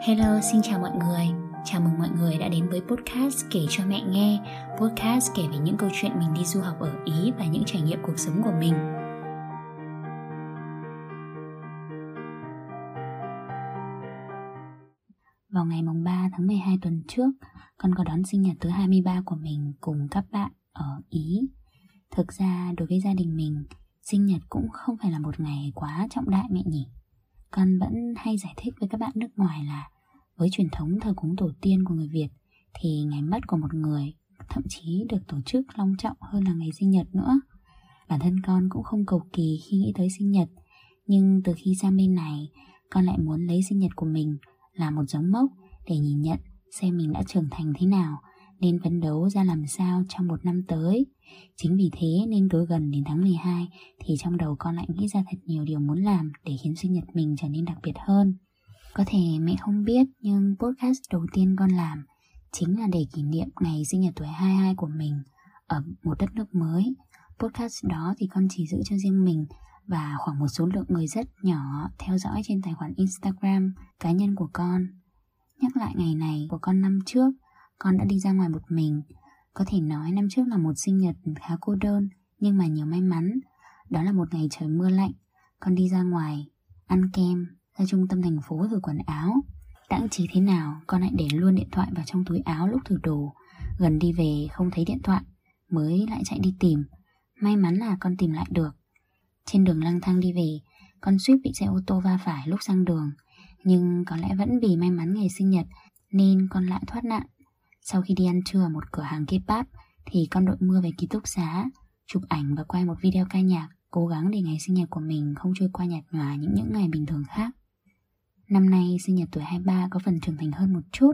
Hello, xin chào mọi người. Chào mừng mọi người đã đến với podcast kể cho mẹ nghe. Podcast kể về những câu chuyện mình đi du học ở Ý và những trải nghiệm cuộc sống của mình. Vào ngày mùng 3 tháng 12 tuần trước, con có đón sinh nhật thứ 23 của mình cùng các bạn ở Ý. Thực ra đối với gia đình mình, sinh nhật cũng không phải là một ngày quá trọng đại mẹ nhỉ con vẫn hay giải thích với các bạn nước ngoài là với truyền thống thờ cúng tổ tiên của người Việt thì ngày mất của một người thậm chí được tổ chức long trọng hơn là ngày sinh nhật nữa. Bản thân con cũng không cầu kỳ khi nghĩ tới sinh nhật, nhưng từ khi sang bên này, con lại muốn lấy sinh nhật của mình là một dấu mốc để nhìn nhận xem mình đã trưởng thành thế nào nên phấn đấu ra làm sao trong một năm tới. Chính vì thế nên cứ gần đến tháng 12 thì trong đầu con lại nghĩ ra thật nhiều điều muốn làm để khiến sinh nhật mình trở nên đặc biệt hơn. Có thể mẹ không biết nhưng podcast đầu tiên con làm chính là để kỷ niệm ngày sinh nhật tuổi 22 của mình ở một đất nước mới. Podcast đó thì con chỉ giữ cho riêng mình và khoảng một số lượng người rất nhỏ theo dõi trên tài khoản Instagram cá nhân của con. Nhắc lại ngày này của con năm trước, con đã đi ra ngoài một mình. Có thể nói năm trước là một sinh nhật khá cô đơn, nhưng mà nhiều may mắn. Đó là một ngày trời mưa lạnh, con đi ra ngoài, ăn kem, ra trung tâm thành phố rồi quần áo. Đãng trí thế nào, con lại để luôn điện thoại vào trong túi áo lúc thử đồ. Gần đi về không thấy điện thoại, mới lại chạy đi tìm. May mắn là con tìm lại được. Trên đường lang thang đi về, con suýt bị xe ô tô va phải lúc sang đường. Nhưng có lẽ vẫn vì may mắn ngày sinh nhật nên con lại thoát nạn. Sau khi đi ăn trưa ở một cửa hàng K-pop thì con đội mưa về ký túc xá, chụp ảnh và quay một video ca nhạc, cố gắng để ngày sinh nhật của mình không trôi qua nhạt nhòa những những ngày bình thường khác. Năm nay sinh nhật tuổi 23 có phần trưởng thành hơn một chút.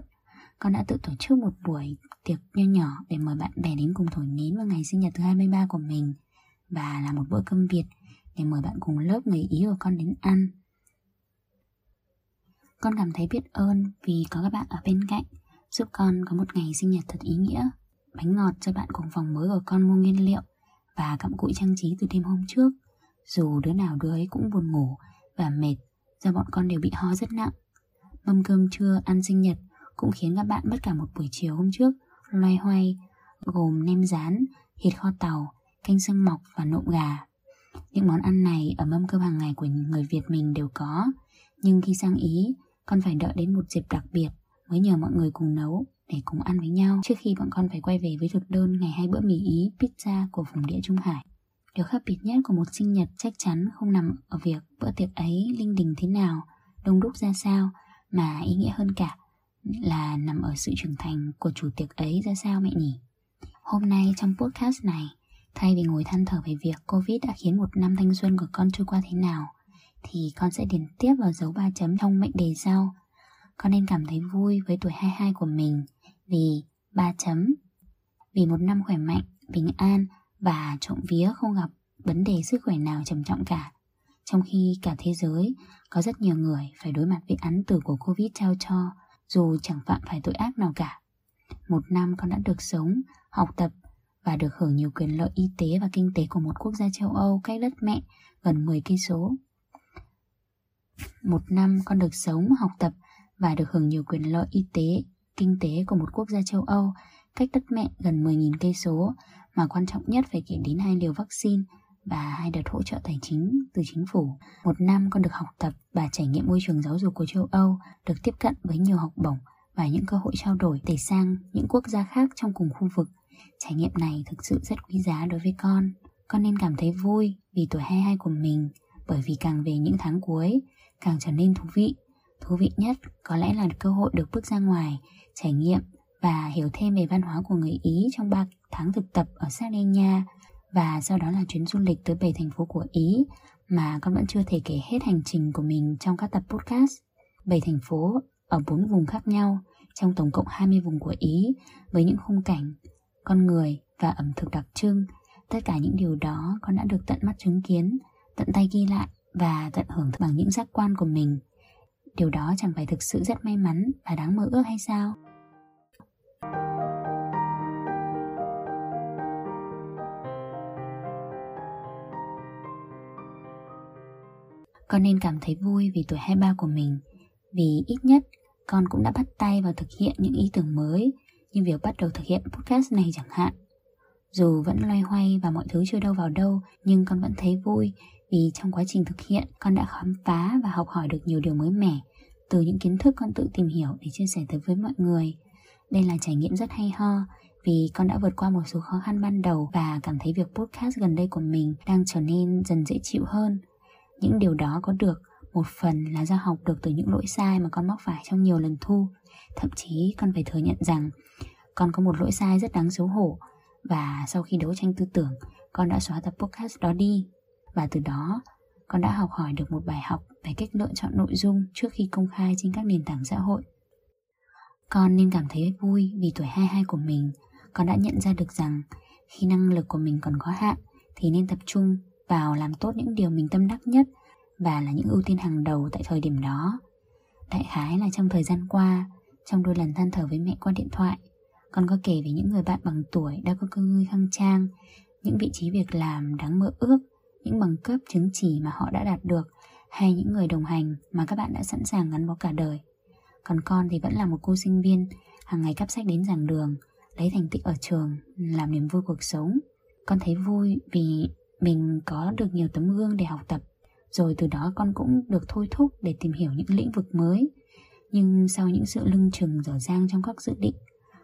Con đã tự tổ chức một buổi tiệc nho nhỏ để mời bạn bè đến cùng thổi nến vào ngày sinh nhật thứ 23 của mình và là một bữa cơm Việt để mời bạn cùng lớp người Ý của con đến ăn. Con cảm thấy biết ơn vì có các bạn ở bên cạnh giúp con có một ngày sinh nhật thật ý nghĩa. Bánh ngọt cho bạn cùng phòng mới của con mua nguyên liệu và cặm cụi trang trí từ đêm hôm trước. Dù đứa nào đứa ấy cũng buồn ngủ và mệt do bọn con đều bị ho rất nặng. Mâm cơm trưa ăn sinh nhật cũng khiến các bạn mất cả một buổi chiều hôm trước loay hoay gồm nem rán, thịt kho tàu, canh xương mọc và nộm gà. Những món ăn này ở mâm cơm hàng ngày của người Việt mình đều có, nhưng khi sang Ý, con phải đợi đến một dịp đặc biệt mới nhờ mọi người cùng nấu để cùng ăn với nhau trước khi bọn con phải quay về với thực đơn ngày hai bữa mì Ý pizza của vùng địa Trung Hải. Điều khác biệt nhất của một sinh nhật chắc chắn không nằm ở việc bữa tiệc ấy linh đình thế nào, đông đúc ra sao, mà ý nghĩa hơn cả là nằm ở sự trưởng thành của chủ tiệc ấy ra sao mẹ nhỉ. Hôm nay trong podcast này, thay vì ngồi than thở về việc Covid đã khiến một năm thanh xuân của con trôi qua thế nào, thì con sẽ điền tiếp vào dấu ba chấm trong mệnh đề sau. Con nên cảm thấy vui với tuổi 22 của mình vì ba chấm. Vì một năm khỏe mạnh, bình an và trộm vía không gặp vấn đề sức khỏe nào trầm trọng cả. Trong khi cả thế giới có rất nhiều người phải đối mặt với án tử của Covid trao cho dù chẳng phạm phải tội ác nào cả. Một năm con đã được sống, học tập và được hưởng nhiều quyền lợi y tế và kinh tế của một quốc gia châu Âu cách đất mẹ gần 10 cây số. Một năm con được sống, học tập và được hưởng nhiều quyền lợi y tế, kinh tế của một quốc gia châu Âu cách đất mẹ gần 10.000 cây số mà quan trọng nhất phải kể đến hai liều vaccine và hai đợt hỗ trợ tài chính từ chính phủ. Một năm con được học tập và trải nghiệm môi trường giáo dục của châu Âu, được tiếp cận với nhiều học bổng và những cơ hội trao đổi để sang những quốc gia khác trong cùng khu vực. Trải nghiệm này thực sự rất quý giá đối với con. Con nên cảm thấy vui vì tuổi 22 của mình bởi vì càng về những tháng cuối, càng trở nên thú vị. Thú vị nhất có lẽ là cơ hội được bước ra ngoài, trải nghiệm và hiểu thêm về văn hóa của người Ý trong 3 tháng thực tập ở Sardinia và sau đó là chuyến du lịch tới 7 thành phố của Ý mà con vẫn chưa thể kể hết hành trình của mình trong các tập podcast. 7 thành phố ở 4 vùng khác nhau trong tổng cộng 20 vùng của Ý với những khung cảnh, con người và ẩm thực đặc trưng. Tất cả những điều đó con đã được tận mắt chứng kiến, tận tay ghi lại và tận hưởng bằng những giác quan của mình. Điều đó chẳng phải thực sự rất may mắn và đáng mơ ước hay sao? Con nên cảm thấy vui vì tuổi 23 của mình, Vì ít nhất con cũng đã bắt tay vào thực hiện những ý tưởng mới như việc bắt đầu thực hiện podcast này chẳng hạn. Dù vẫn loay hoay và mọi thứ chưa đâu vào đâu, nhưng con vẫn thấy vui vì trong quá trình thực hiện con đã khám phá và học hỏi được nhiều điều mới mẻ từ những kiến thức con tự tìm hiểu để chia sẻ tới với mọi người. Đây là trải nghiệm rất hay ho vì con đã vượt qua một số khó khăn ban đầu và cảm thấy việc podcast gần đây của mình đang trở nên dần dễ chịu hơn. Những điều đó có được một phần là do học được từ những lỗi sai mà con mắc phải trong nhiều lần thu. Thậm chí con phải thừa nhận rằng con có một lỗi sai rất đáng xấu hổ và sau khi đấu tranh tư tưởng, con đã xóa tập podcast đó đi. Và từ đó, con đã học hỏi được một bài học về cách lựa chọn nội dung trước khi công khai trên các nền tảng xã hội. Con nên cảm thấy vui vì tuổi 22 của mình, con đã nhận ra được rằng khi năng lực của mình còn có hạn thì nên tập trung vào làm tốt những điều mình tâm đắc nhất và là những ưu tiên hàng đầu tại thời điểm đó. Đại khái là trong thời gian qua, trong đôi lần than thở với mẹ qua điện thoại, con có kể về những người bạn bằng tuổi đã có cơ ngơi khăng trang, những vị trí việc làm đáng mơ ước, những bằng cấp chứng chỉ mà họ đã đạt được hay những người đồng hành mà các bạn đã sẵn sàng gắn bó cả đời. Còn con thì vẫn là một cô sinh viên, hàng ngày cắp sách đến giảng đường, lấy thành tích ở trường, làm niềm vui cuộc sống. Con thấy vui vì mình có được nhiều tấm gương để học tập, rồi từ đó con cũng được thôi thúc để tìm hiểu những lĩnh vực mới. Nhưng sau những sự lưng chừng dở dang trong các dự định,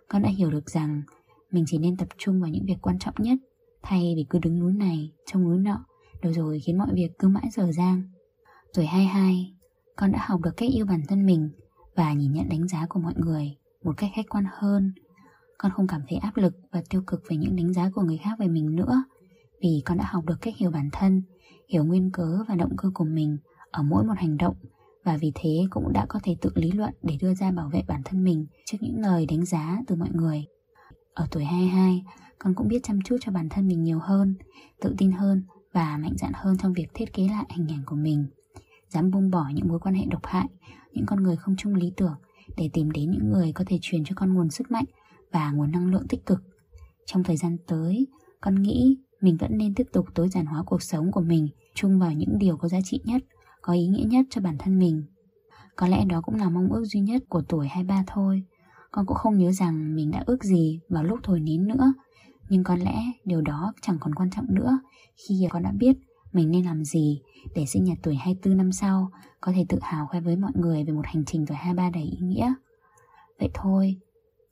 con đã hiểu được rằng mình chỉ nên tập trung vào những việc quan trọng nhất thay vì cứ đứng núi này, trông núi nọ, rồi rồi khiến mọi việc cứ mãi dở dang. Tuổi 22, con đã học được cách yêu bản thân mình và nhìn nhận đánh giá của mọi người một cách khách quan hơn. Con không cảm thấy áp lực và tiêu cực về những đánh giá của người khác về mình nữa vì con đã học được cách hiểu bản thân, hiểu nguyên cớ và động cơ của mình ở mỗi một hành động và vì thế cũng đã có thể tự lý luận để đưa ra bảo vệ bản thân mình trước những lời đánh giá từ mọi người. Ở tuổi 22, con cũng biết chăm chút cho bản thân mình nhiều hơn, tự tin hơn và mạnh dạn hơn trong việc thiết kế lại hình ảnh của mình. Dám buông bỏ những mối quan hệ độc hại, những con người không chung lý tưởng để tìm đến những người có thể truyền cho con nguồn sức mạnh và nguồn năng lượng tích cực. Trong thời gian tới, con nghĩ mình vẫn nên tiếp tục tối giản hóa cuộc sống của mình chung vào những điều có giá trị nhất, có ý nghĩa nhất cho bản thân mình. Có lẽ đó cũng là mong ước duy nhất của tuổi 23 thôi. Con cũng không nhớ rằng mình đã ước gì vào lúc thổi nín nữa. Nhưng có lẽ điều đó chẳng còn quan trọng nữa khi con đã biết mình nên làm gì để sinh nhật tuổi 24 năm sau có thể tự hào khoe với mọi người về một hành trình tuổi 23 đầy ý nghĩa. Vậy thôi,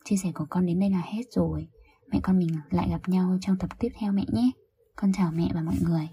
chia sẻ của con đến đây là hết rồi. Mẹ con mình lại gặp nhau trong tập tiếp theo mẹ nhé. Con chào mẹ và mọi người.